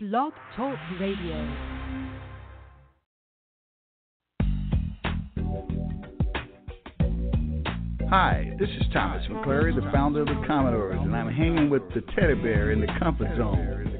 Blog Talk Radio. Hi, this is Thomas McClary, the founder of the Commodores, and I'm hanging with the teddy bear in the comfort zone.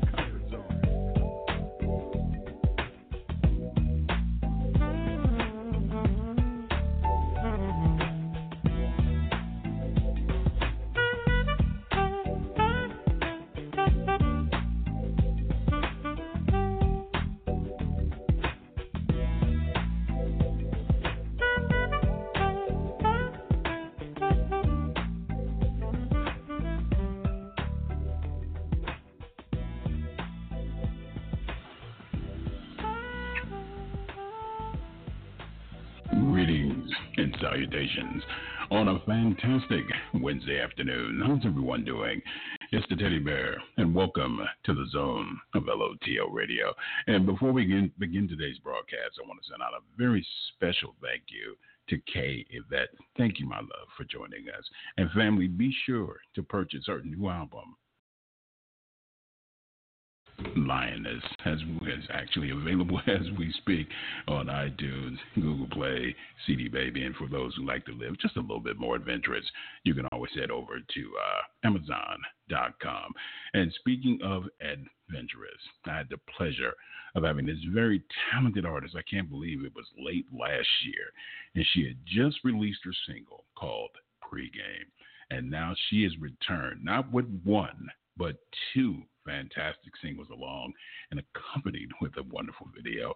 Fantastic Wednesday afternoon. How's everyone doing? It's the Teddy Bear, and welcome to the zone of LOTL Radio. And before we begin, begin today's broadcast, I want to send out a very special thank you to Kay Yvette. Thank you, my love, for joining us. And family, be sure to purchase her new album, Lioness has is actually available as we speak on iTunes, Google Play, CD Baby, and for those who like to live just a little bit more adventurous, you can always head over to uh, Amazon.com. And speaking of adventurous, I had the pleasure of having this very talented artist. I can't believe it was late last year, and she had just released her single called Pregame, and now she has returned not with one but two fantastic singles along and accompanied with a wonderful video.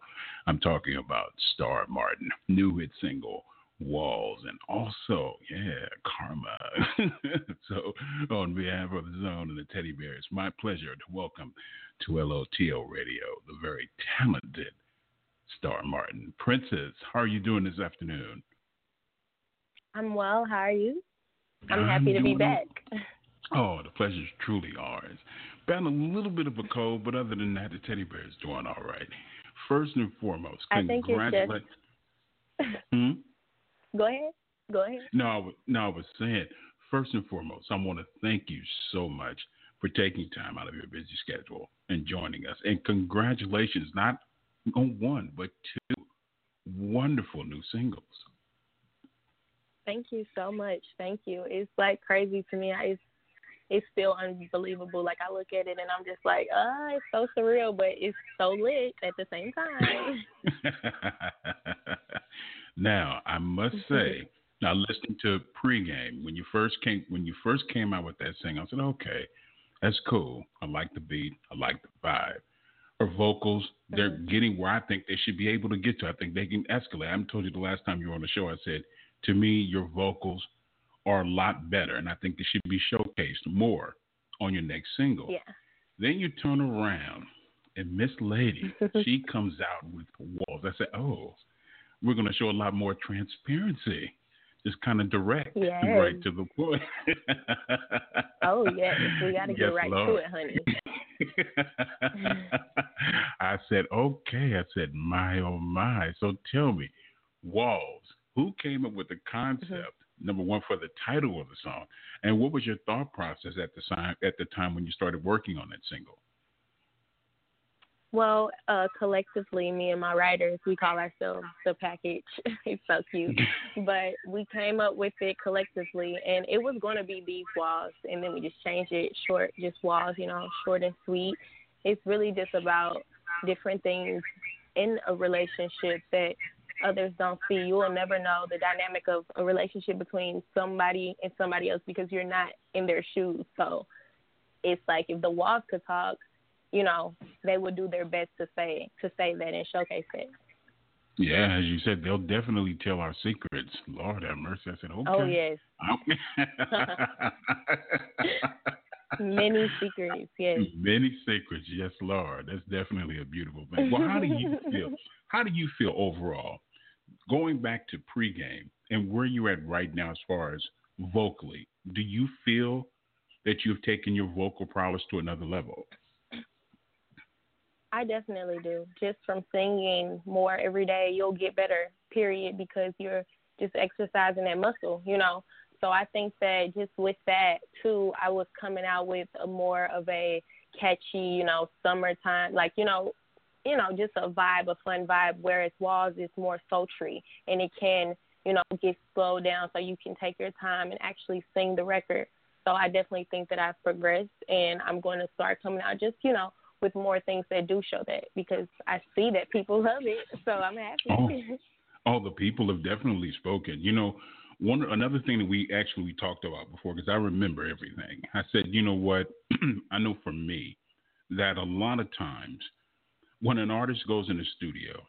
I'm talking about Star Martin, new hit single Walls, and also, yeah, Karma. so, on behalf of the Zone and the Teddy Bear, it's my pleasure to welcome to LOTL Radio the very talented Star Martin. Princess, how are you doing this afternoon? I'm well. How are you? I'm, happy to be back. Oh, the pleasure is truly ours. Battling a little bit of a cold, but other than that, the teddy bear is doing all right. First and foremost, congratulations. Hmm? Go ahead. Go ahead. No, I was, no, I was saying, first and foremost, I want to thank you so much for taking time out of your busy schedule and joining us. And congratulations, not on one, but two wonderful new singles. Thank you so much. Thank you. It's like crazy to me. I, it's still unbelievable. Like I look at it and I'm just like, ah, it's so surreal, but it's so lit at the same time. now, I must say, now listening to pregame when you first came when you first came out with that single, I said, okay, that's cool. I like the beat. I like the vibe. Her vocals, they're getting where I think they should be able to get to. I think they can escalate. I told you the last time you were on the show. I said, to me, your vocals are a lot better, and I think they should be showcased more on your next single. yeah. Then you turn around and Miss Lady, she comes out with walls. I said, oh, we're going to show a lot more transparency. Just kind of direct, Yes. right to the point. Oh yes, we got to get Yes, right Lord. to it, honey. I said, okay. I said, my, oh, my. So tell me, Walls, who came up with the concept, Mm-hmm. Number one, for the title of the song? And what was your thought process at the time, at the time when you started working on that single? Well, uh, collectively, me and my writers, we call ourselves the package. it's so cute. but we came up with it collectively, and it was going to be these walls, and then we just changed it short, just walls, you know, short and sweet. It's really just about different things in a relationship that others don't see. You will never know the dynamic of a relationship between somebody and somebody else because you're not in their shoes. So it's like if the walls could talk, you know, they would do their best to say to say that and showcase it. Yeah, as you said, they'll definitely tell our secrets. Lord have mercy. I said, oh, okay. Oh yes, many secrets. Yes. Many secrets, yes, Lord. That's definitely a beautiful thing. Well, how do you feel? How do you feel overall, going back to pregame and where you're at right now as far as vocally? Do you feel that you've taken your vocal prowess to another level? I definitely do. Just from singing more every day, you'll get better. Period. Because you're just exercising that muscle. You know. So I think that just with that too, I was coming out with a more of a catchy, you know, summertime, like you know, you know, just a vibe, a fun vibe. Whereas Walls is more sultry, and it can, you know, get slowed down so you can take your time and actually sing the record. So I definitely think that I've progressed, and I'm going to start coming out just, you know, with more things that do show that because I see that people love it. So I'm happy. Oh, oh the people have definitely spoken. You know, one another thing that we actually talked about before because I remember everything. I said, you know what? I know for me that a lot of times when an artist goes in the studio,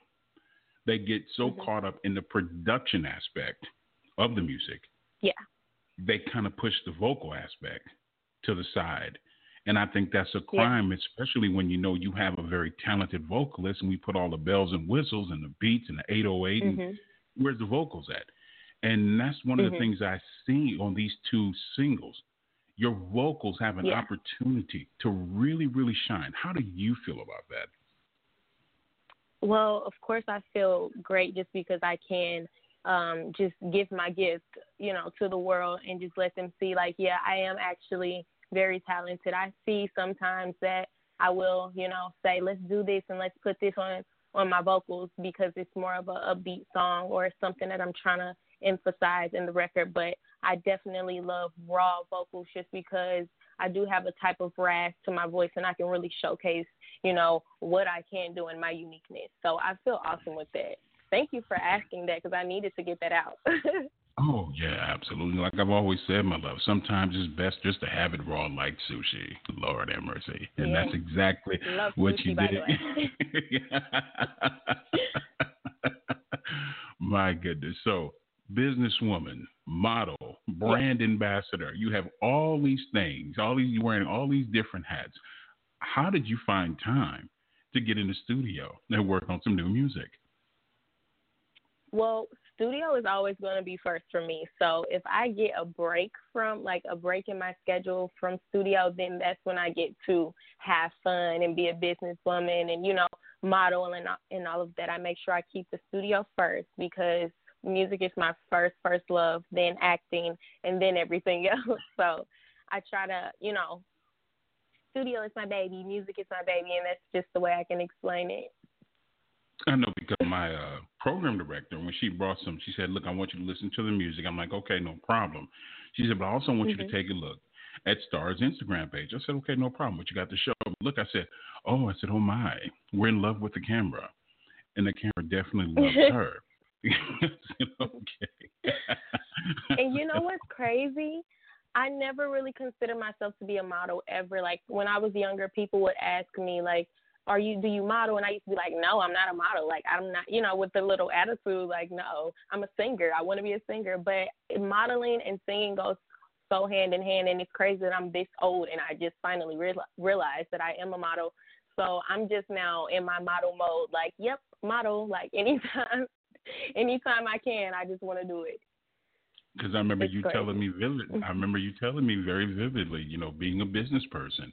they get so mm-hmm. caught up in the production aspect of the music. Yeah. They kind of push the vocal aspect to the side. And I think that's a crime, yeah. especially when you know you have a very talented vocalist and we put all the bells and whistles and the beats and the 808 mm-hmm. and where's the vocals at? And that's one of mm-hmm. the things I see on these two singles. Your vocals have an yeah. opportunity to really, really shine. How do you feel about that? Well, of course, I feel great just because I can um, just give my gift, you know, to the world and just let them see, like, yeah, I am actually very talented. I see sometimes that I will, you know, say, let's do this and let's put this on on my vocals because it's more of a upbeat song or something that I'm trying to emphasize in the record, but I definitely love raw vocals just because I do have a type of rasp to my voice and I can really showcase, you know, what I can do in my uniqueness. So I feel awesome with that. Thank you for asking that because I needed to get that out. oh, yeah, absolutely. Like I've always said, my love, sometimes it's best just to have it raw like sushi. Lord have mercy. And yeah. that's exactly love what sushi, you did. my goodness. So, businesswoman, model, brand ambassador. You have all these things, all these you're wearing all these different hats. How did you find time to get in the studio and work on some new music? Well, studio is always going to be first for me. So if I get a break from like a break in my schedule from studio, then that's when I get to have fun and be a businesswoman and you know model and and all of that. I make sure I keep the studio first because music is my first first love, then acting, and then everything else. So I try to, you know, studio is my baby, music is my baby, and that's just the way I can explain it. I know because my uh, program director, when she brought some, she said, "Look, I want you to listen to the music." I'm like, "Okay, no problem." She said, "But I also want mm-hmm. you to mm-hmm. take a look at Star's Instagram page." I said, "Okay, no problem." But you got the show. Look, I said, "Oh," I said, "Oh my, we're in love with the camera," and the camera definitely loves her. Okay. and you know what's crazy? I never really considered myself to be a model ever. Like when I was younger, people would ask me like, "Are you? Do you model?" And I used to be like, "No, I'm not a model. Like I'm not, you know, with the little attitude. Like no, I'm a singer. I want to be a singer." But modeling and singing goes so hand in hand, and it's crazy that I'm this old and I just finally re- realized that I am a model. So I'm just now in my model mode. Like, yep, model. Like anytime anytime I can, I just want to do it. Because I remember it's you crazy. telling me vivid. I remember you telling me very vividly. You know, being a business person,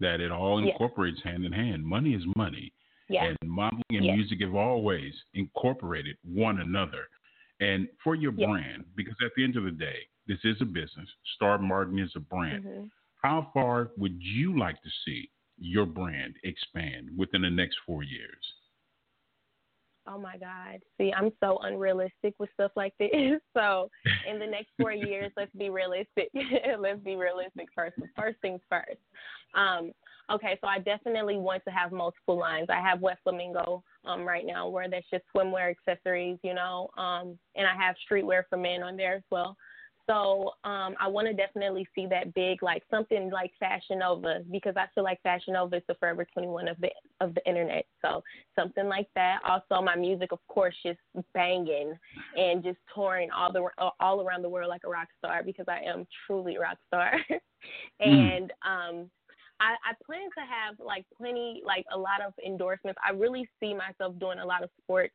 that it all incorporates yeah. hand in hand. Money is money. Yeah. And modeling and yeah. music have always incorporated one another. And for your brand, because at the end of the day, this is a business. Star Martin is a brand. Mm-hmm. How far would you like to see your brand expand within the next four years? Oh my God. See, I'm so unrealistic with stuff like this. So in the next four years, let's be realistic. let's be realistic first. First things first. Um, okay, so I definitely want to have multiple lines. I have Wet Flamingo um, right now where that's just swimwear accessories, you know, um, and I have streetwear for men on there as well. So um, I want to definitely see that big, like something like Fashion Nova, because I feel like Fashion Nova is the Forever 21 of the of the internet. So something like that. Also, my music, of course, just banging and just touring all the all around the world like a rock star, because I am truly a rock star. Hmm. and um, I, I plan to have like plenty, like a lot of endorsements. I really see myself doing a lot of sports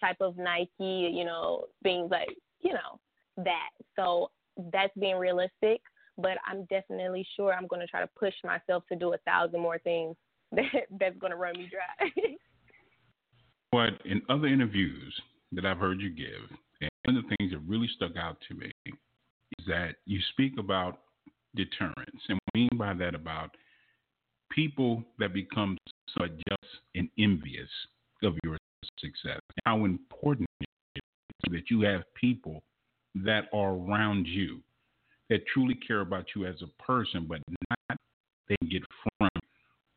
type of Nike, you know, things like you know that. So that's being realistic, but I'm definitely sure I'm going to try to push myself to do a thousand more things that, that's going to run me dry. but in other interviews that I've heard you give, and one of the things that really stuck out to me is that you speak about deterrence. And what I mean by that about people that become so jealous and envious of your success. How important it is that you have people that are around you that truly care about you as a person, but not they get from.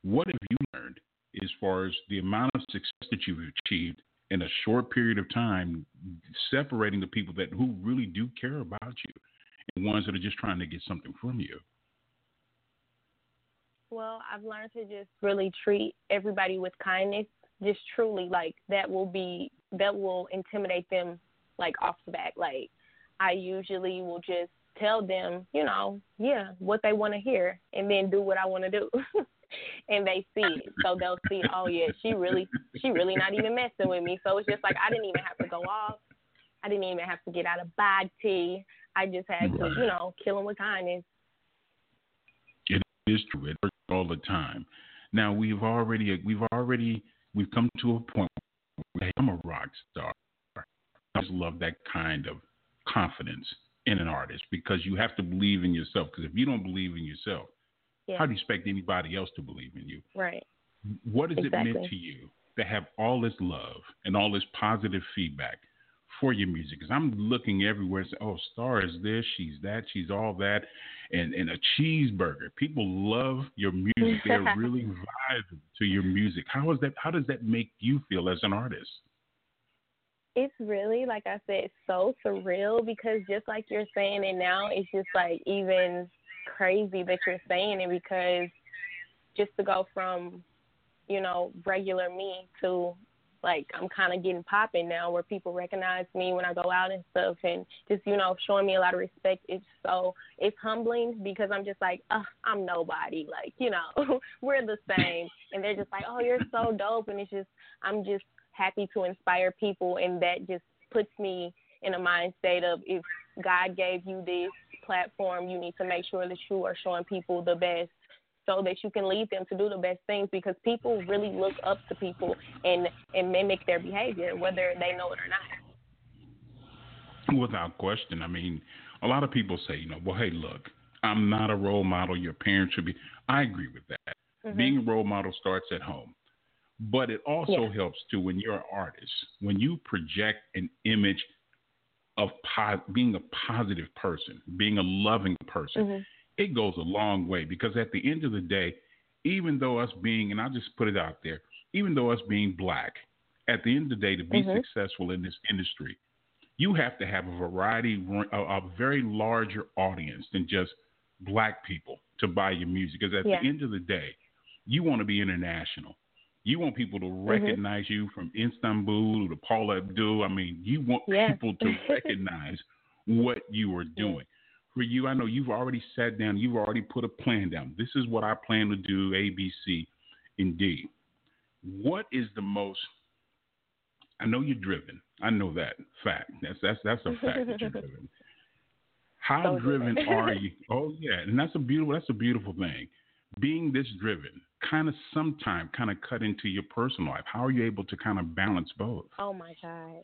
What have you learned as far as the amount of success that you've achieved in a short period of time, separating the people that who really do care about you and ones that are just trying to get something from you? Well, I've learned to just really treat everybody with kindness. Just truly, like that will be that will intimidate them, like off the bat. Like I usually will just tell them, you know, yeah, what they want to hear, and then do what I want to do. and they see it, so they'll see, oh yeah, she really, she really not even messing with me. So it's just like I didn't even have to go off. I didn't even have to get out of tea. I just had to, you know, kill them with kindness. It is true. It works all the time. Now we've already, we've already, we've come to a point where I'm a rock star. I just love that kind of confidence in an artist because you have to believe in yourself. Because if you don't believe in yourself, yeah. how do you expect anybody else to believe in you? Right. What has exactly. it meant to you to have all this love and all this positive feedback for your music? Because I'm looking everywhere and say, oh, Star is this, she's that, she's all that, and, and a cheeseburger. People love your music. They're really vibing to your music. How is that? How does that make you feel as an artist? It's really like I said, so surreal because just like you're saying it now, it's just like even crazy that you're saying it because just to go from, you know, regular me to like I'm kind of getting popping now where people recognize me when I go out and stuff and just you know showing me a lot of respect. It's so it's humbling because I'm just like oh, I'm nobody. Like you know we're the same and they're just like oh you're so dope and it's just I'm just happy to inspire people, and that just puts me in a mind state of if God gave you this platform, you need to make sure that you are showing people the best so that you can lead them to do the best things because people really look up to people and and mimic their behavior whether they know it or not. Without question. I mean, a lot of people say, you know, well, hey, look, I'm not a role model. Your parents should be. I agree with that. Mm-hmm. Being a role model starts at home. But it also yeah. helps too when you're an artist, when you project an image of po- being a positive person, being a loving person, mm-hmm. it goes a long way because at the end of the day, even though us being, and I'll just put it out there, even though us being black, at the end of the day, to be mm-hmm. successful in this industry, you have to have a variety, a, a very larger audience than just black people to buy your music. Because at yeah. the end of the day, you want to be international. You want people to mm-hmm. recognize mm-hmm. you from Istanbul to Paula Abdul. I mean, you want yeah. people to recognize what you are doing. For you, I know you've already sat down, you've already put a plan down. This is what I plan to do, A, B, C, and D. What is the most I know you're driven. I know that fact. That's that's that's a fact that you're driven. How so driven are you? Oh yeah, and that's a beautiful that's a beautiful thing. Being this driven, kind of sometime kind of cut into your personal life? How are you able to kind of balance both? Oh my God.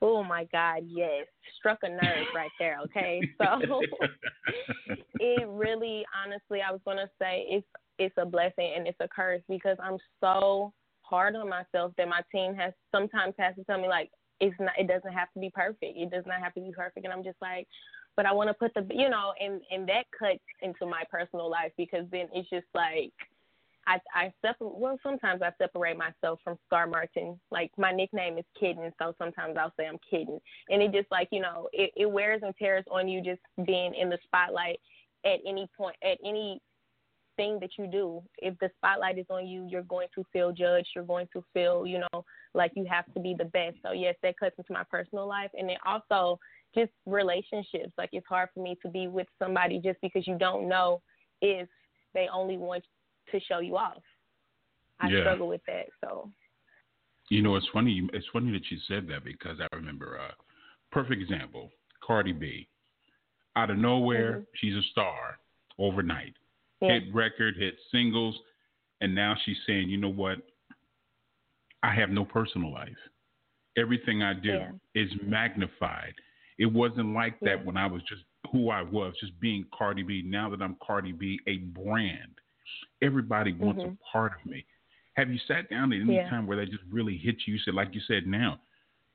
Oh my God, yes. Struck a nerve right there, okay? So it really honestly I was gonna say it's it's a blessing and it's a curse because I'm so hard on myself that my team has sometimes has to tell me like it's not it doesn't have to be perfect. It does not have to be perfect and I'm just like but I want to put the you know and and that cuts into my personal life because then it's just like I I separate. Well, sometimes I separate myself from Star Martin. Like my nickname is Kitten, so sometimes I'll say I'm Kitten, and it just like you know it, it wears and tears on you just being in the spotlight at any point at any thing that you do. If the spotlight is on you, you're going to feel judged. You're going to feel you know like you have to be the best. So yes, that cuts into my personal life, and then also just relationships. Like it's hard for me to be with somebody just because you don't know if they only want to show you off. I yeah. struggle with that. So. You know, it's funny. It's funny that you said that because I remember. a perfect example: Cardi B. Out of nowhere, mm-hmm. she's a star overnight. Yeah. Hit record, hit singles, and now she's saying, "You know what? I have no personal life. Everything I do yeah. is magnified. It wasn't like that when I was just who I was, just being Cardi B. Now that I'm Cardi B, a brand, Everybody wants Mhm. a part of me. Have you sat down at any Yeah. time where that just really hits you? You said, like you said, now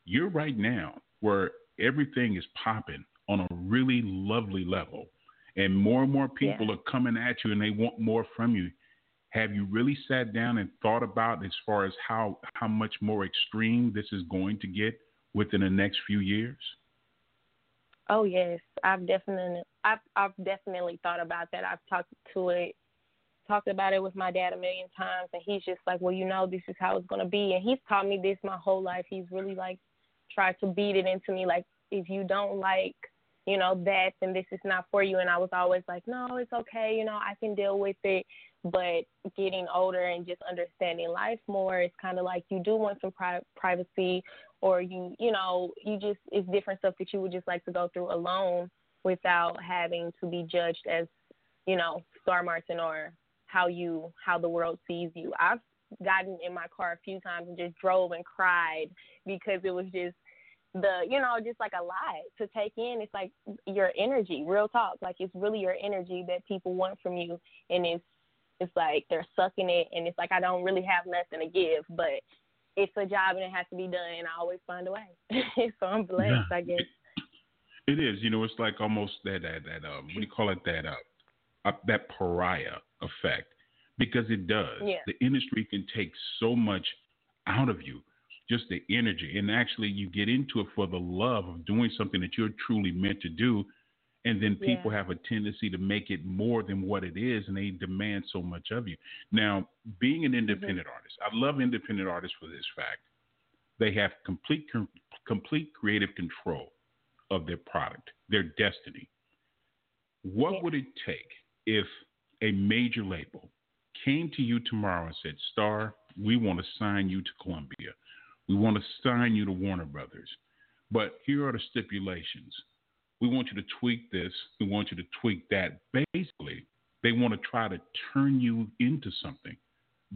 you're right now where everything is popping on a really lovely level, and more and more people Yeah. are coming at you and they want more from you. Have you really sat down and thought about as far as how how much more extreme this is going to get within the next few years? Oh yes, I've definitely I've I've definitely thought about that. I've talked to it talked about it with my dad a million times and he's just like, Well, you know, this is how it's gonna be and he's taught me this my whole life. He's really like tried to beat it into me like if you don't like, you know, that and this is not for you and I was always like, No, it's okay, you know, I can deal with it but getting older and just understanding life more, it's kind of like you do want some pri- privacy, or you, you know, you just it's different stuff that you would just like to go through alone without having to be judged as, you know, Star Martin or how you how the world sees you. I've gotten in my car a few times and just drove and cried because it was just the you know just like a lot to take in it's like your energy real talk like it's really your energy that people want from you and it's it's like they're sucking it and it's like I don't really have nothing to give, but it's a job and it has to be done and I always find a way. so I'm blessed, Yeah. I guess. It is. You know, it's like almost that that that um what do you call it that uh, uh that pariah effect because it does. Yeah. The industry can take so much out of you, just the energy, and actually you get into it for the love of doing something that you're truly meant to do. And then people Yeah. have a tendency to make it more than what it is, and they demand so much of you. Now, being an mm-hmm. independent artist, I love independent artists for this fact: they have complete com- complete creative control of their product, their destiny. What Yeah. would it take if a major label came to you tomorrow and said, Star, we want to sign you to Columbia. We want to sign you to Warner Brothers. But here are the stipulations. We want you to tweak this. We want you to tweak that. Basically, they want to try to turn you into something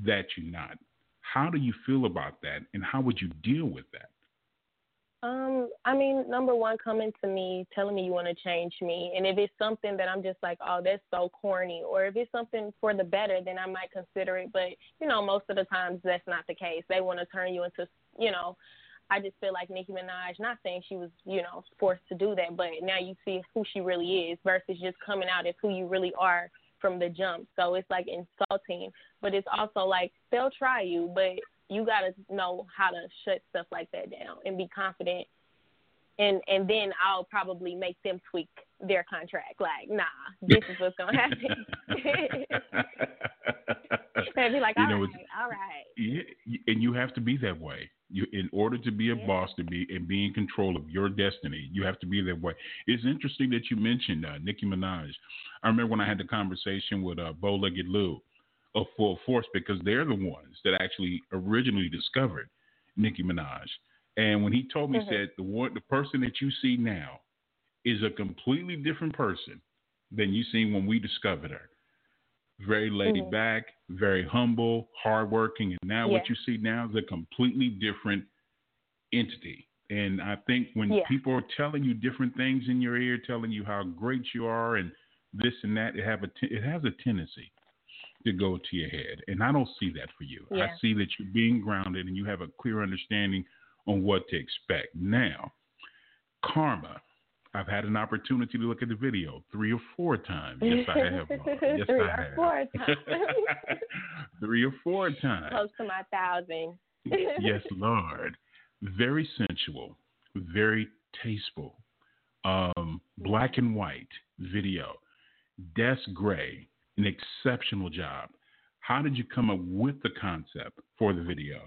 that you're not. How do you feel about that? And how would you deal with that? Um, I mean, number one, coming to me, telling me you want to change me, and if it's something that I'm just like, oh, that's so corny, or if it's something for the better, then I might consider it. But you know, most of the times that's not the case. They want to turn you into, you know, I just feel like Nicki Minaj. Not saying she was, you know, forced to do that, but now you see who she really is versus just coming out as who you really are from the jump. So it's like insulting, but it's also like they'll try you, but you got to know how to shut stuff like that down and be confident. And and then I'll probably make them tweak their contract. Like, nah, this is what's gonna happen. and be like, You know, right, all right. Yeah, and you have to be that way. You, in order to be a Yeah. boss, to be and be in control of your destiny, you have to be that way. It's interesting that you mentioned uh, Nicki Minaj. I remember when I had the conversation with uh, Bow Legged Lou of Full Force because they're the ones that actually originally discovered Nicki Minaj. And when he told me, he Mhm. said the one, the person that you see now is a completely different person than you seen when we discovered her very laid Mhm. back, very humble, hardworking, and now what you see now is a completely different entity. And I think when Yeah. people are telling you different things in your ear, telling you how great you are and this and that, it have a t- it has a tendency to go to your head. And I don't see that for you. I see that you're being grounded and you have a clear understanding on what to expect. Now, karma. I've had an opportunity to look at the video three or four times. Yes, I have. Yes, Three I or have. four times. three or four times. Close to my thousand. yes, Lord. Very sensual, very tasteful. Um, black and white video. Des Gray, an exceptional job. How did you come up with the concept for the video?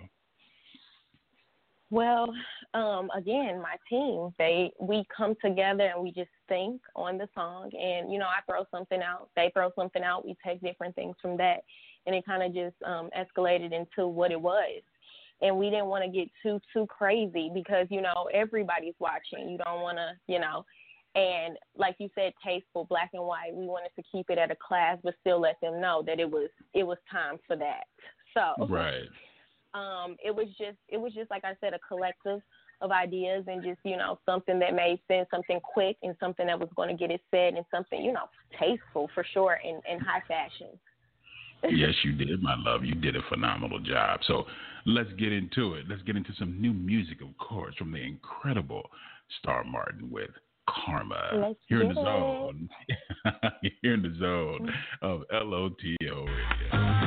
Well, um, again, my team, they we come together and we just think on the song and you know, I throw something out, they throw something out, we take different things from that and it kind of just um escalated into what it was. And we didn't want to get too too crazy because you know, everybody's watching. You don't want to, you know, and like you said tasteful black and white. We wanted to keep it at a class but still let them know that it was it was time for that. So, Right. Um it was just it was just like i said a collective of ideas and just you know something that made sense something quick and something that was going to get it said and something you know tasteful for sure and, and high fashion yes, you did, my love. You did a phenomenal job. So let's get into it. Let's get into some new music, of course, from the incredible Star Martin with Karma. Let's Here in the it. zone. Here in the zone of LOTL Radio.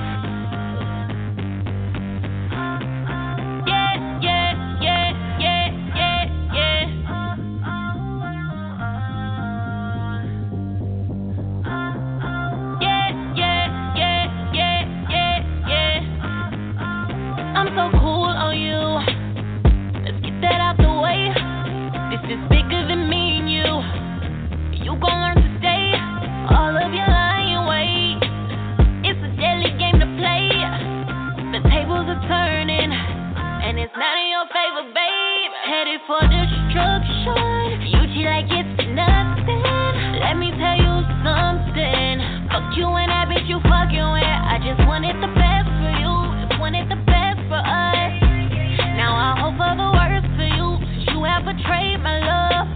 It's not in your favor, babe. Headed for destruction. You cheat like it's nothing. Let me tell you something. Fuck you and that bitch you fucking with. I just wanted the best for you. Wanted the best for us. Now I hope for the worst for you. You have betrayed my love.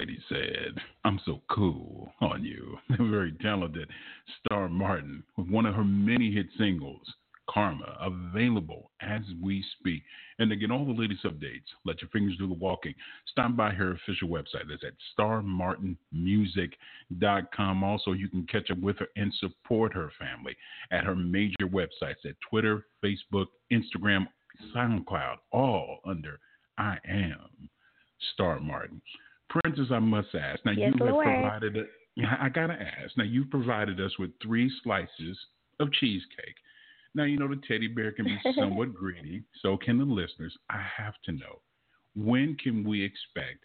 Lady said, I'm so cool on you. The very talented Star Martin with one of her many hit singles, Karma, available as we speak. And to get all the latest updates, let your fingers do the walking. Stop by her official website. That's at starmartinmusic.com. Also, you can catch up with her and support her family at her major websites at Twitter, Facebook, Instagram, SoundCloud, all under I am Star Martin. Princess, I must ask. Now Yes, you have Lord. provided it. I gotta ask. Now you provided us with three slices of cheesecake. Now you know the teddy bear can be somewhat greedy. So can the listeners. I have to know when can we expect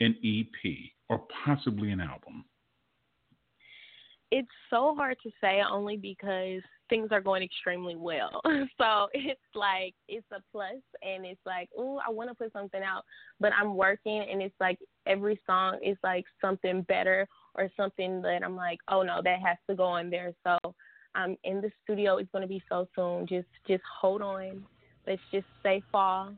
an EP or possibly an album? It's so hard to say only because things are going extremely well. so it's like it's a plus and it's like, oh, I want to put something out, but I'm working and it's like every song is like something better or something that I'm like, oh no, that has to go in there. So I'm in the studio. It's going to be so soon. Just just hold on. Let's just say fall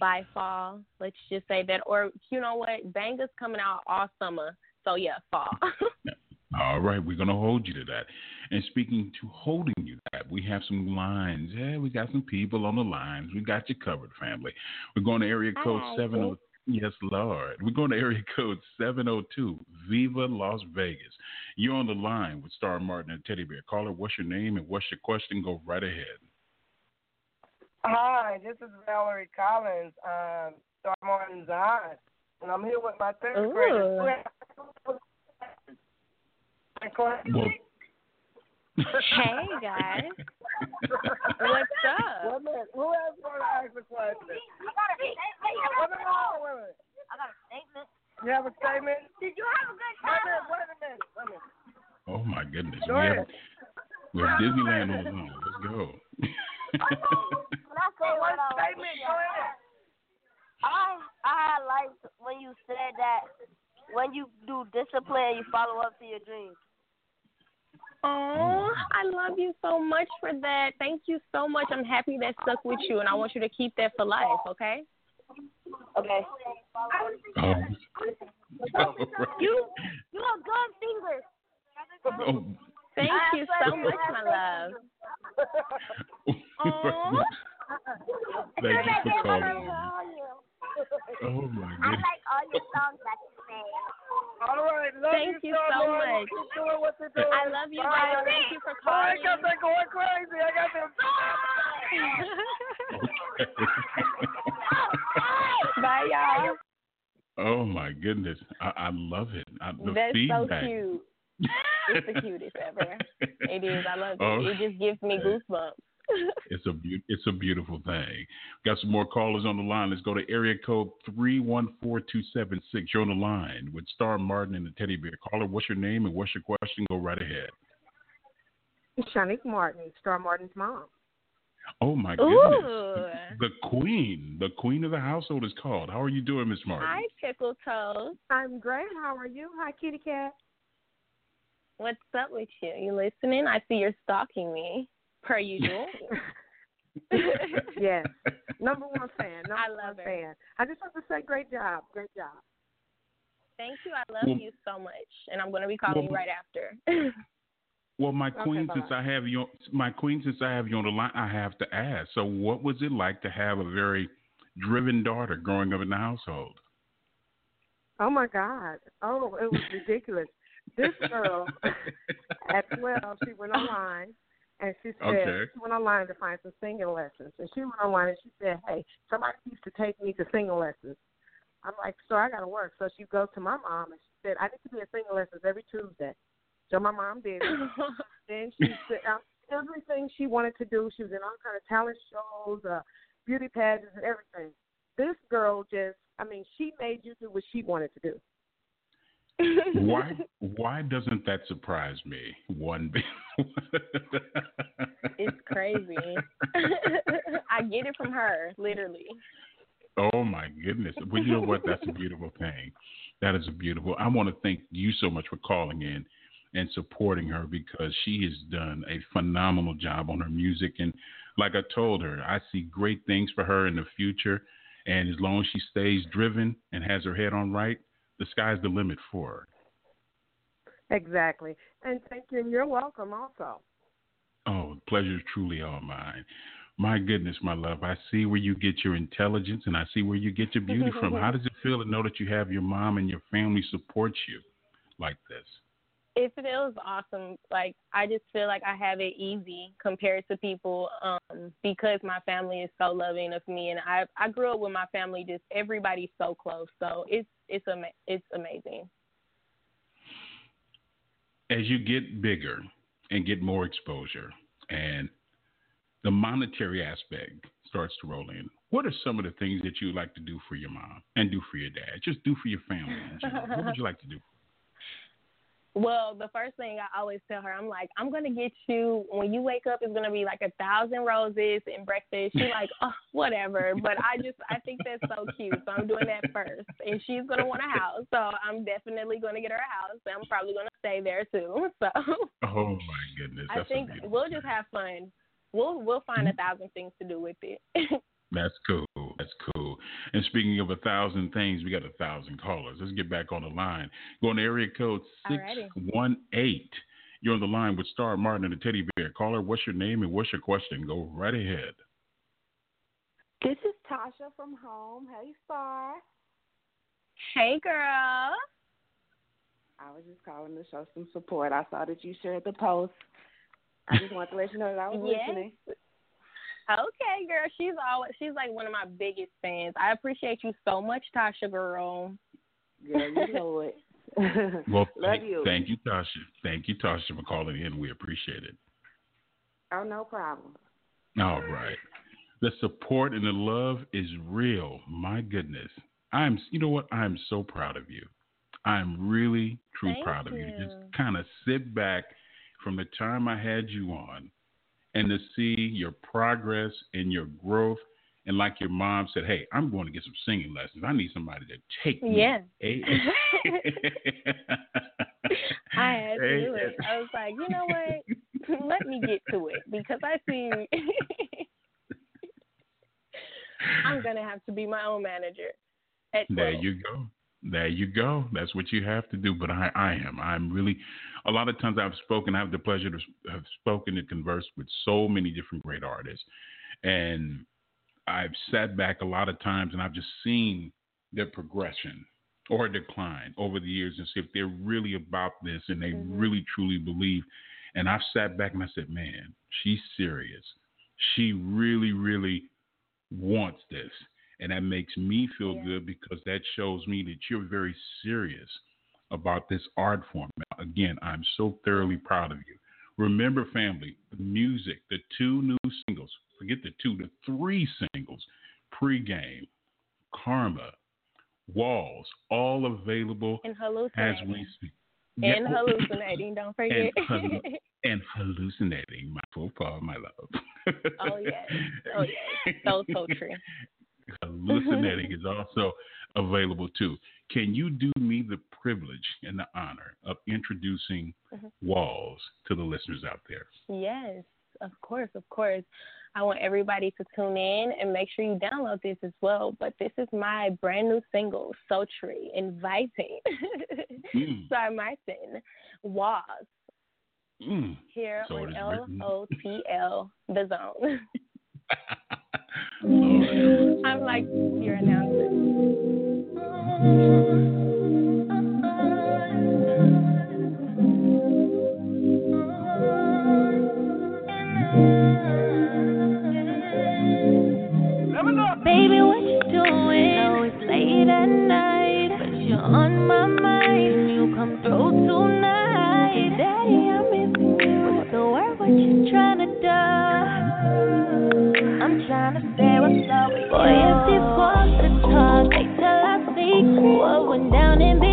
by fall. Let's just say that or you know what? Banger's coming out all summer. So yeah, fall. All right, we're going to hold you to that. And speaking to holding you that, we have some lines. Yeah, we got some people on the lines. We got you covered, family. We're going to area code Hi, 70. Yes, Lord. We're going to area code 702, Viva Las Vegas. You're on the line with Star Martin and Teddy Bear. Caller, what's your name and what's your question? Go right ahead. Hi, this is Valerie Collins, um, Star Martin's aunt, and I'm here with my third Ooh. grader. Well, hey guys. What's up? Wait minute, who else want to ask a question? Wait a minute, wait a minute. I got a statement. You have a statement? Did you have a good Wait a time? minute, wait a minute, wait a minute. oh, my goodness. Go we, ahead. have, we have Disneyland on the line. Let's go. Oh, when I One like, statement, go ahead. I I liked when you said that when you do discipline, you follow up to your dreams. Oh, I love you so much for that. Thank you so much. I'm happy that stuck with you, and I want you to keep that for life. Okay? Okay. Um, all right. You you have good fingers. Oh, Thank you so much, my love. Aw. Thank you for calling. I Oh my goodness. like all your songs that you sing. All right, love Thank you Star so Martin. much. Keep doing what you're doing. I love you Bye. guys. Thank you for Oh, I got that going crazy. I got them. Bye, y'all. Oh my goodness, I, I love it. I, the That's feedback. so cute. It's the cutest ever. It is. I love it. Oh. It just gives me goosebumps. It's a be- it's a beautiful thing. Got some more callers on the line. Let's go to area code three one four two seven six. You're on the line with Star Martin and the Teddy Bear. Caller, what's your name and what's your question? Go right ahead. Shanique Martin, Star Martin's mom. Oh my goodness, Ooh. the queen, the queen of the household is called. How are you doing, Miss Martin? Hi, Pickle Toes. I'm great. How are you? Hi, Kitty Cat. What's up with you? You listening? I see you're stalking me, per usual. yes, number one fan. Number I love one her. fan. I just want to say, great job, great job. Thank you. I love Well- you so much, and I'm going to be calling you right after. Well, my queen, bye-bye. since I have you, my queen, since I have you on the line, I have to ask. So, what was it like to have a very driven daughter growing up in the household? Oh my God! Oh, it was ridiculous. this girl at twelve, she went online and she said Okay. she went online to find some singing lessons, and she went online and she said, "Hey, somebody needs to take me to singing lessons." I'm like, "So I got to work." So she goes to my mom and she said, "I need to be at singing lessons every Tuesday." So my mom did it. Then she said uh, everything she wanted to do. She was in all kind of talent shows, uh, beauty pageants, and everything. This girl just, I mean, she made you do what she wanted to do. Why? Why doesn't that surprise me? One bit. it's crazy. I get it from her, literally. Oh my goodness! Well, you know what? That's a beautiful thing. That is a beautiful. I want to thank you so much for calling in and supporting her because she has done a phenomenal job on her music. And like I told her, I see great things for her in the future. And as long as she stays driven and has her head on right, the sky's the limit for her. Exactly. And thank you, and you're welcome also. Oh, pleasure is truly all mine. My goodness, my love, I see where you get your intelligence and I see where you get your beauty from. How does it feel to know that you have your mom and your family support you like this? It feels awesome. Like I just feel like I have it easy compared to people um because my family is so loving of me and I I grew up with my family just everybody's so close. So it's it's ama- it's amazing. As you get bigger and get more exposure and the monetary aspect starts to roll in, what are some of the things that you like to do for your mom and do for your dad? Just do for your family what would you like to do? Well, the first thing I always tell her, I'm like, I'm gonna get you when you wake up. It's gonna be like a thousand roses and breakfast. She's like, oh, whatever. But I just, I think that's so cute. So I'm doing that first, and she's gonna want a house. So I'm definitely gonna get her a house. I'm probably gonna stay there too. So. Oh my goodness. I think we'll just have fun. We'll we'll find a thousand things to do with it. That's cool. That's cool. And speaking of a thousand things, we got a thousand callers. Let's get back on the line. Go on to area code six Alrighty. You're on the line with Star Martin and the Teddy Bear. Caller, what's your name and what's your question? Go right ahead. This is Tasha from home. Hey, Star. hey, girl. I was just calling to show some support. I saw that you shared the post. I just wanted to let you know that I was Yes. listening. Okay, girl. She's always she's like one of my biggest fans. I appreciate you so much, Tasha girl. Girl, you know it. Well, Love thank, you. thank you, Tasha. Thank you, Tasha, for calling in. We appreciate it. Oh, no problem. All right. The support and the love is real. My goodness. I'm you know what? I'm so proud of you. I'm really true Thank proud of you. you. Just kind of sit back from the time I had you on and to see your progress and your growth and like your mom said, "Hey, I'm going to get some singing lessons. I need somebody to take me." Yeah. Hey. I had to do it. I was like, you know what? Let me get to it because I see I'm gonna have to be my own manager There you go. There you go. That's what you have to do. But I, I am. I'm really. A lot of times I've spoken. I have the pleasure to have spoken and conversed with so many different great artists, and I've sat back a lot of times and I've just seen their progression or decline over the years and see if they're really about this and they Mhm. really truly believe. And I've sat back and I said, man, she's serious. She really, really wants this. And that makes me feel Yeah. good because that shows me that you're very serious about this art form. Again, I'm so thoroughly proud of you. Remember, family, the music, the two new singles, forget the two, the three singles, pregame, karma, walls, all available and as we speak. and oh, hallucinating, don't forget. hallu- and hallucinating, my football, my love. Oh, yes. Oh, yes. So, so true. Hallucinating is also available too. Can you do me the privilege and the honor of introducing Mhm. Walls to the listeners out there? Yes, of course, of course. I want everybody to tune in and make sure you download this as well. But this is my brand new single, Sultry, inviting. Mm. Sorry, Martin. Was Mm. here So on is L written. O T L, the zone. I'm like your announcer. Baby, what you doing? Know it's late at night, but you're on my mind. You come through tonight. Trying to say what's up Boy, if this was the talk, they tell our secret. What went down in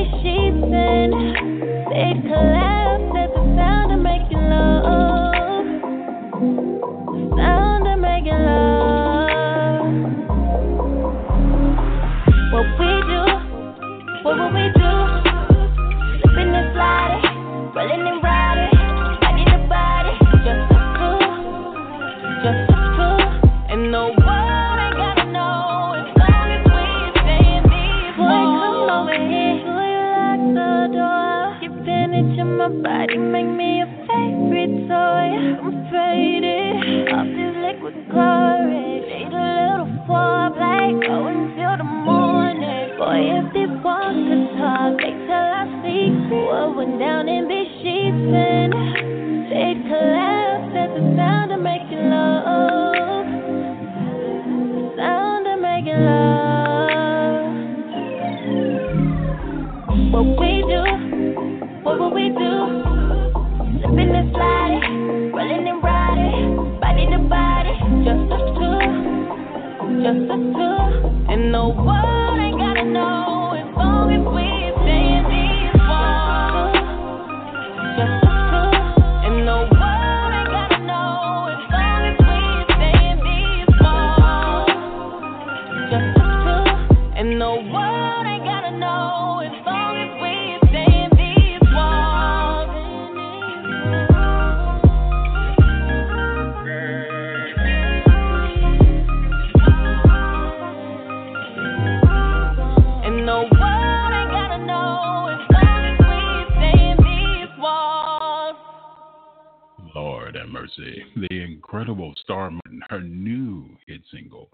incredible Star Martin, her new hit single,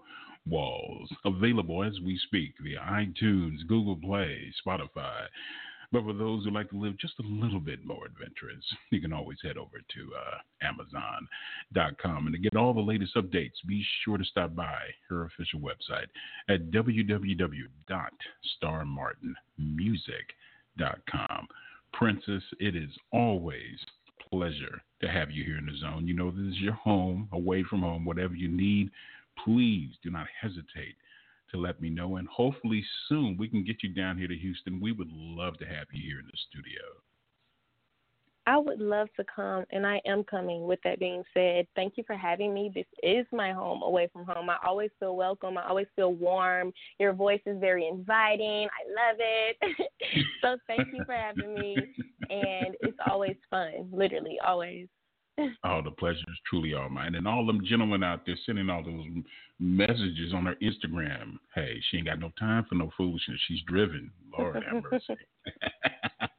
Walls, available as we speak via iTunes, Google Play, Spotify. But for those who like to live just a little bit more adventurous, you can always head over to uh, Amazon.com. And to get all the latest updates, be sure to stop by her official website at www.starmartinmusic.com. Princess, it is always pleasure to have you here in the zone. You know, this is your home, away from home, whatever you need. Please do not hesitate to let me know. And hopefully soon we can get you down here to Houston. We would love to have you here in the studio. I would love to come, and I am coming. With that being said, thank you for having me. This is my home away from home. I always feel welcome. I always feel warm. Your voice is very inviting. I love it. so thank you for having me, and it's always fun. Literally, always. Oh, the pleasure is truly all mine. And all them gentlemen out there sending all those messages on her Instagram. Hey, she ain't got no time for no foolishness. She's driven. Lord have mercy.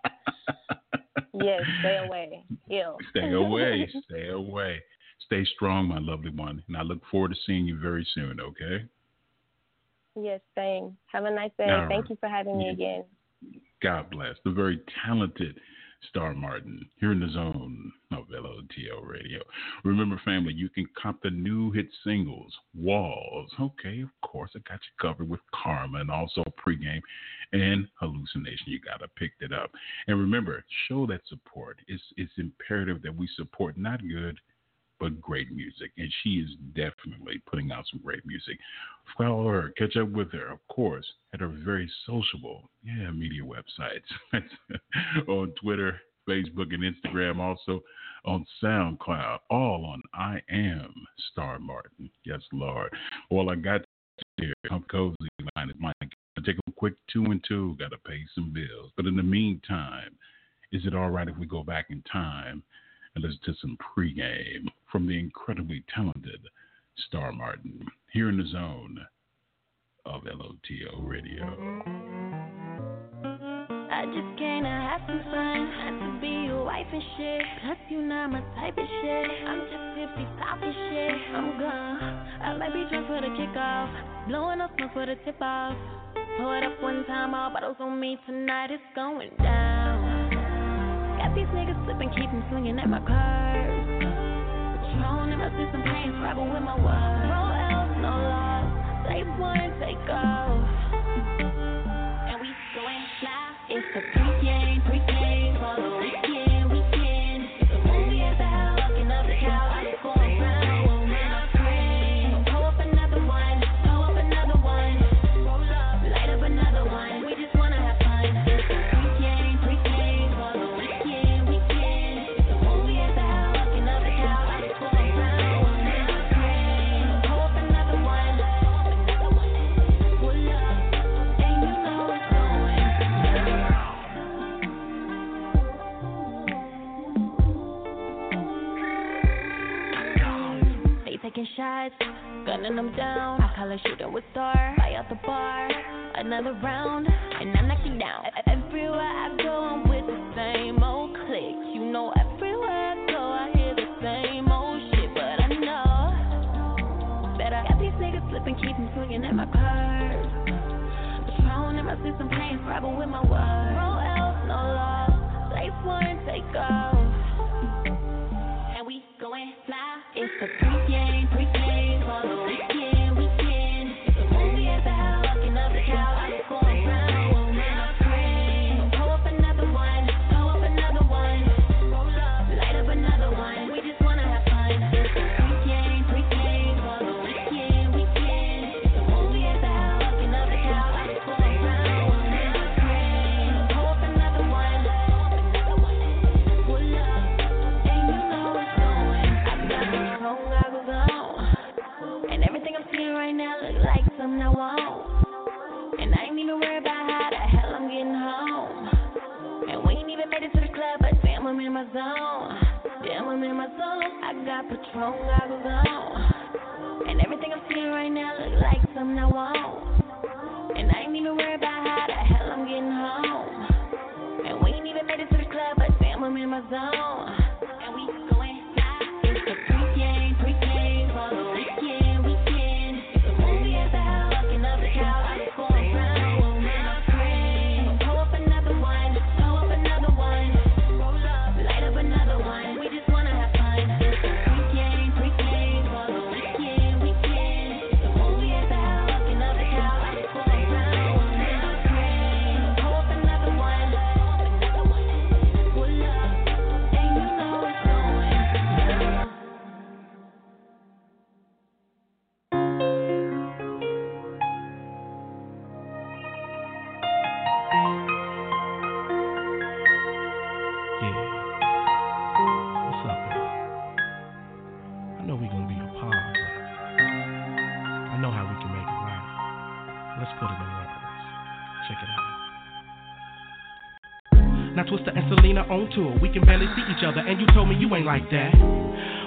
yes, stay away. Ew. Stay away. Stay away. Stay strong, my lovely one. And I look forward to seeing you very soon, okay? Yes, same. Have a nice day. All Thank right. you for having me Yeah. again. God bless. The very talented Star Martin here in the zone of LOTL Radio. Remember, family, you can cop the new hit singles, Walls. Okay, of course, I got you covered with Karma and also Pregame and Hallucination. You got to pick it up. And remember, show that support. It's, it's imperative that we support not good, but great music. And she is definitely putting out some great music. Follow her, catch up with her, of course, at her very sociable, yeah, media websites on Twitter, Facebook, and Instagram. Also on SoundCloud, all on I Am Star Martin. Yes, Lord. Well, I got here. Come cozy line is mine. Take a quick two and two. Got to pay some bills. But in the meantime, is it all right if we go back in time and listen to some pregame from the incredibly talented Star Martin here in the zone of LOTL Radio. I just came to have some fun. Had to be your wife and shit. Plus, you not my type of shit. I'm just tipsy, talking shit. I'm gone. I might be drunk for the kickoff. Blowing up smoke for the tip off. Pour it up one time, all bottles on me tonight. It's going down. Got these niggas slipping, keep them swinging at my curves. Patron in my system, playing Scrabble with my words. Roll else, no loss. Take one, take off. Taking shots, gunning them down. I call it shooting with star. Fly out the bar, another round, and I knock you down. Everywhere I go, I'm with the same old cliques. You know, everywhere I go, I hear the same old shit. But I know that I got these niggas slipping, keep them swinging at my curves. Patron in my system, playing Scrabble with my words. Roll else, no loss. Place one, take off got Patron goggles on. And everything I'm seeing right now look like something I want. And I ain't even worried about how the hell I'm getting home. And we ain't even made it to the club, but damn, I'm in my zone. Twista and Selena on tour. We can barely see each other, and you told me you ain't like that.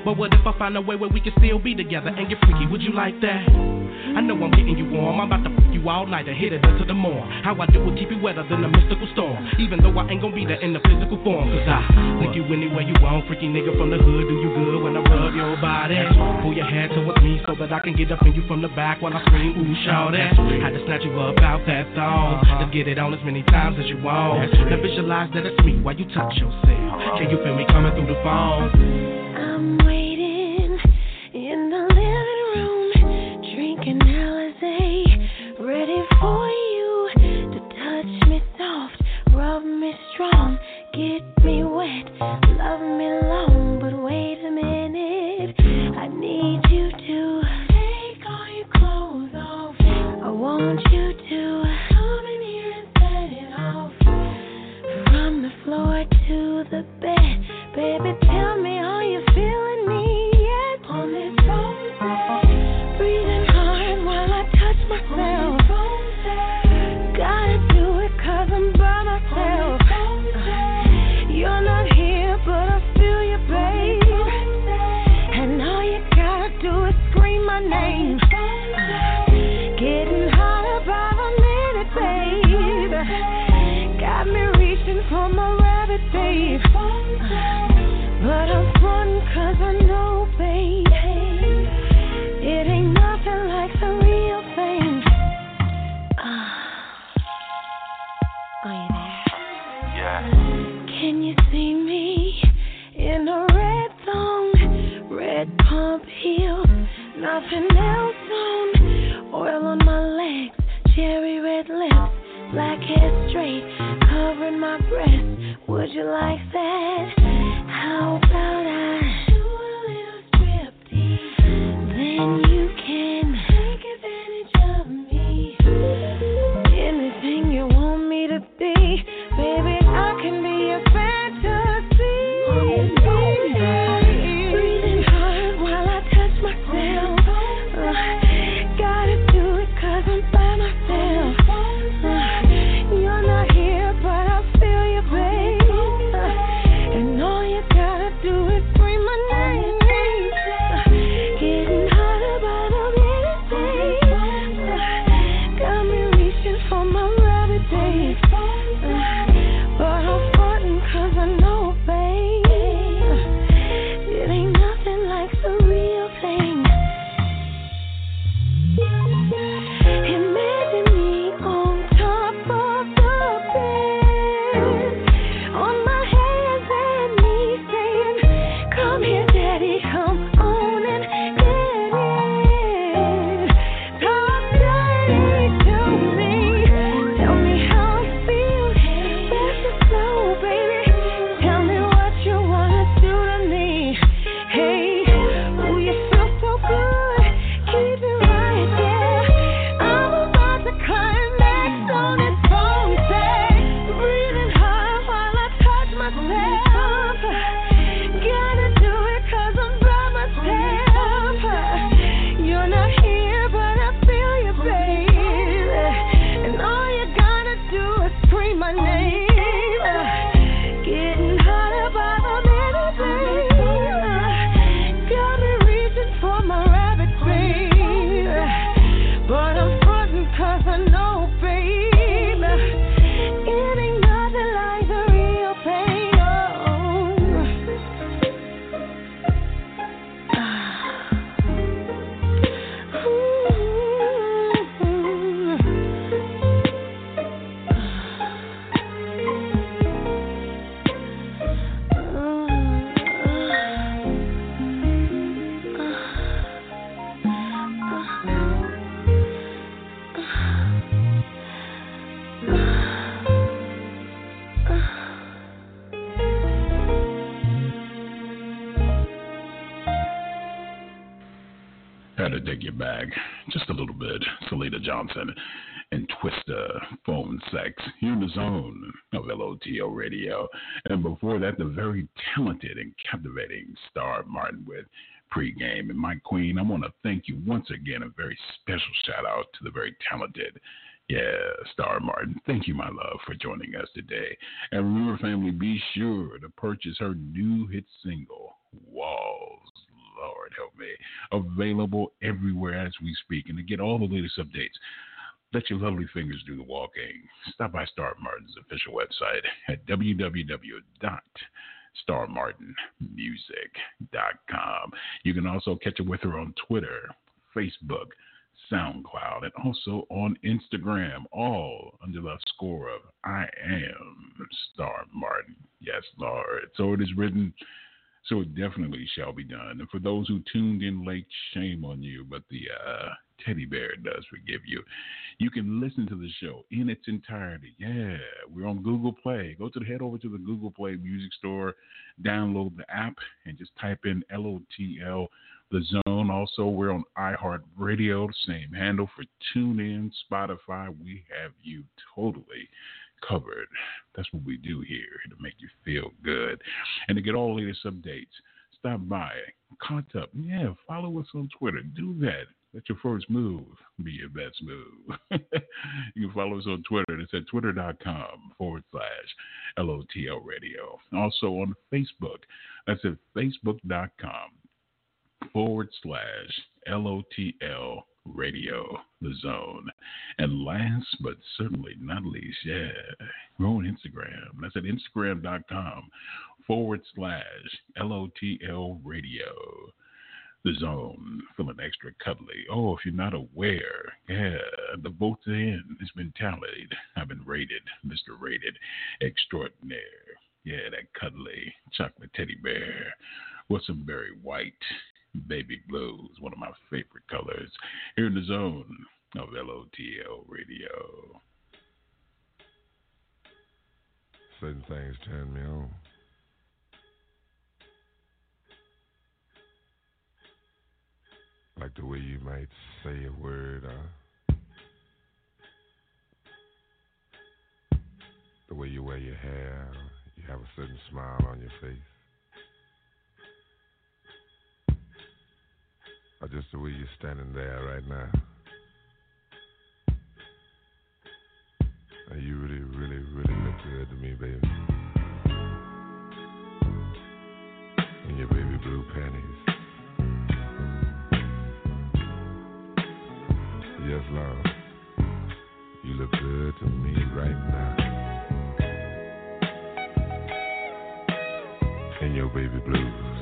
But what if I find a way where we can still be together and get freaky? Would you like that? I know I'm getting you warm. I'm about to all night and hit it into the morn. How I do it, keep you wetter than a mystical storm. Even though I ain't gonna be there in the physical form. Cause I lick you anywhere you want. Freaky nigga from the hood, do you good when I rub your body? Pull your head towards me so that I can get up in you from the back while I scream, ooh, shout that. Had to snatch you up out that thong. Just get it on as many times as you want. Now visualize that it's me while you touch yourself. Can you feel me coming through the phone? Are you there? Yeah. Can you see me in a red thong, red pump heels, nothing else on? Oil on my legs, cherry red lips, black hair straight, covering my breast. Would you like that? Had to take you back just a little bit. Selena Johnson and Twista, Phone Sex, here in the zone of LOTL Radio. And before that, the very talented and captivating Star Martin with pregame. And my queen, I want to thank you once again. A very special shout out to the very talented yeah, Star Martin. Thank you, my love, for joining us today. And remember, family, be sure to purchase her new hit single, Walls. Lord help me. Available everywhere as we speak. And to get all the latest updates, let your lovely fingers do the walking. Stop by Star Martin's official website at www.starmartinmusic.com. You can also catch up with her on Twitter, Facebook, SoundCloud, and also on Instagram, all under the score of I am Star Martin. Yes, Lord. So it is written, so it definitely shall be done. And for those who tuned in late, shame on you, but the uh, teddy bear does forgive you. You can listen to the show in its entirety. Yeah, we're on Google Play. Go to the head over to the Google Play Music Store, download the app, and just type in LOTL the Zone. Also, we're on iHeartRadio, same handle for TuneIn, Spotify. We have you totally covered. That's what we do here to make you feel good. And to get all the latest updates, stop by, contact. Yeah, follow us on Twitter. Do that. Let your first move be your best move. you can follow us on Twitter. It's at twitter.com forward slash LOTL radio. Also on Facebook. That's at facebook.com forward slash LOTL radio, the zone. And last but certainly not least, yeah, we're on Instagram. That's at Instagram.com forward slash LOTL radio. The zone, feeling extra cuddly. Oh, if you're not aware, yeah, the votes in. It's been tallied. I've been rated, Mr. Rated Extraordinaire. Yeah, that cuddly chocolate teddy bear with some very white baby blue is one of my favorite colors. Here in the zone of LOTL Radio. Certain things turn me on. Like the way you might say a word, uh, the way you wear your hair, you have a certain smile on your face. Or just the way you're standing there right now. And you really, really, really look good to me, baby. In your baby blue panties. Yes, love. You look good to me right now. In your baby blues.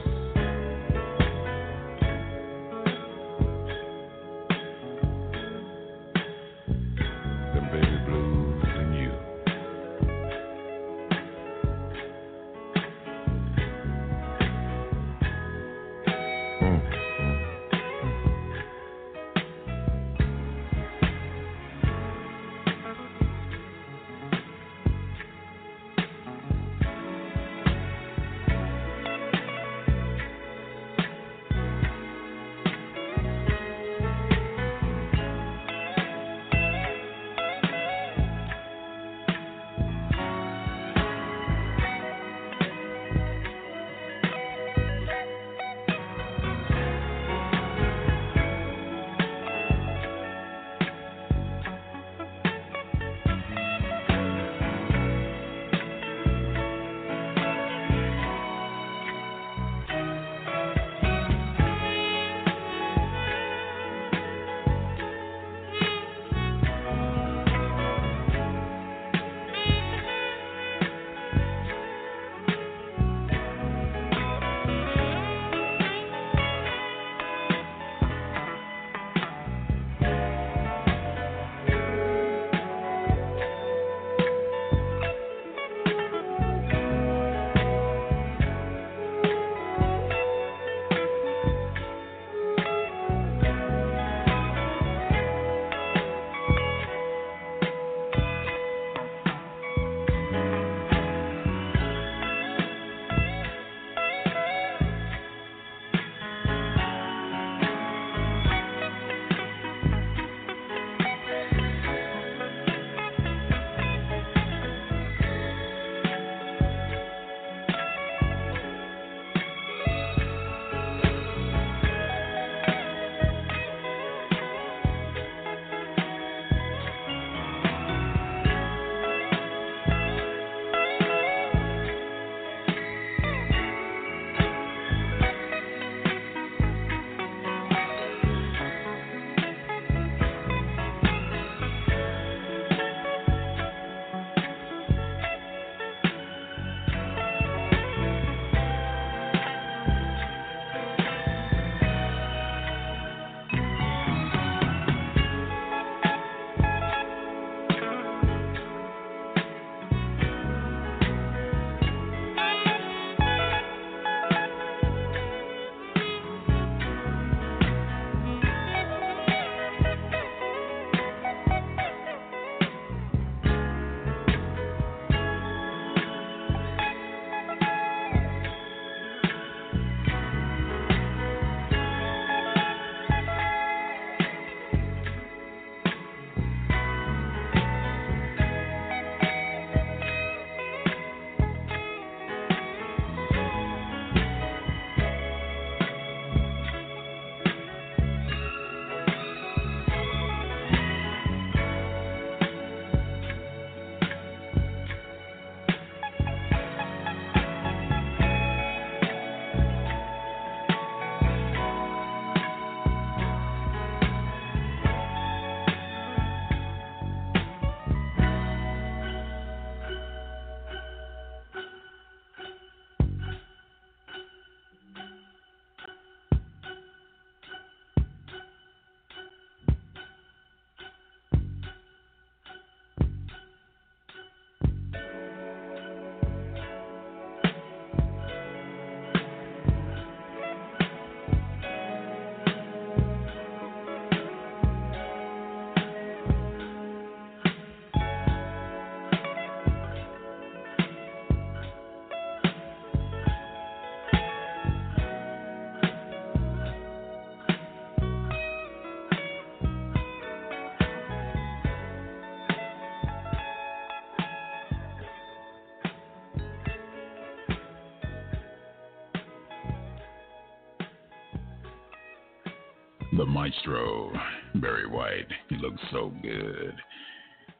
The maestro, Barry White. You look so good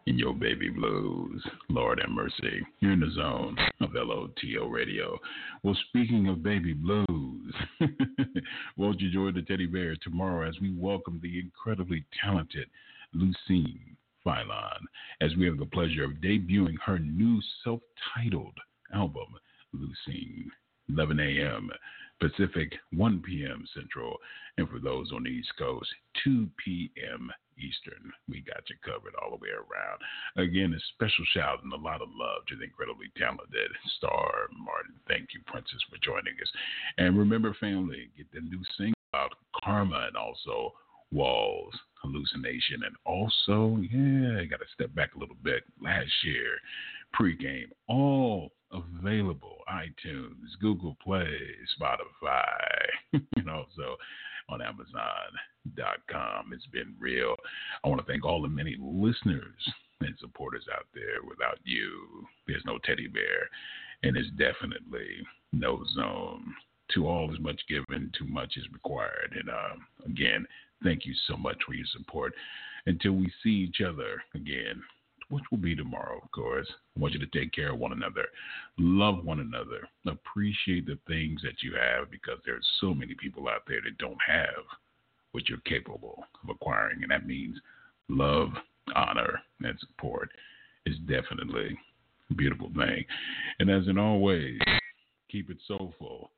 in your baby blues. Lord have mercy. You're in the zone of LOTL radio. Well, speaking of baby blues, won't you join the teddy bear tomorrow as we welcome the incredibly talented Lucine Phylon as we have the pleasure of debuting her new self titled album, Lucine. 11 a.m. Pacific, 1 p.m. Central, and for those on the East Coast, 2 p.m. Eastern. We got you covered all the way around. Again, a special shout and a lot of love to the incredibly talented Star Martin. Thank you, Princess, for joining us. And remember, family, get the new single out, Karma, and also Walls, Hallucination, and also, yeah, I got to step back a little bit. Last year, pregame, all available iTunes, Google Play, Spotify, you know, so on Amazon.com. It's been real. I want to thank all the many listeners and supporters out there. Without you, there's no teddy bear, and it's definitely no zone. To all is much given, too much is required. And uh, again, thank you so much for your support. Until we see each other again which will be tomorrow, of course. I want you to take care of one another, love one another, appreciate the things that you have because there's so many people out there that don't have what you're capable of acquiring. And that means love, honor, and support is definitely a beautiful thing. And as in always, keep it soulful.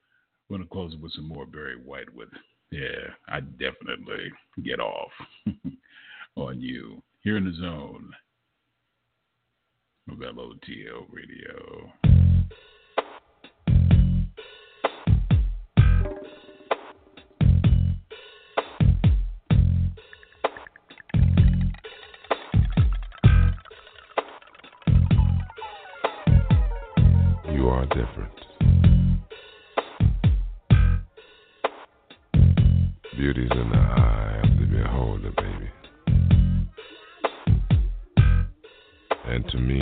We're going to close it with some more Barry White with, yeah, I definitely get off on you here in the zone of LOTL Radio. You are different. Beauty's in the eye And to me,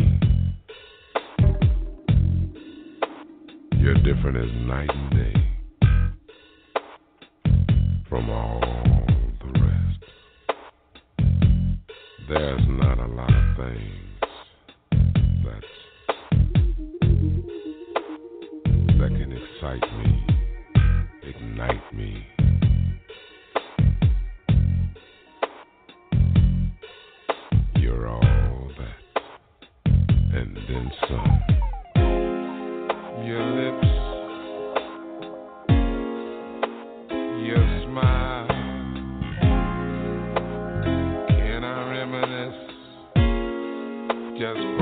you're different as night and day from all just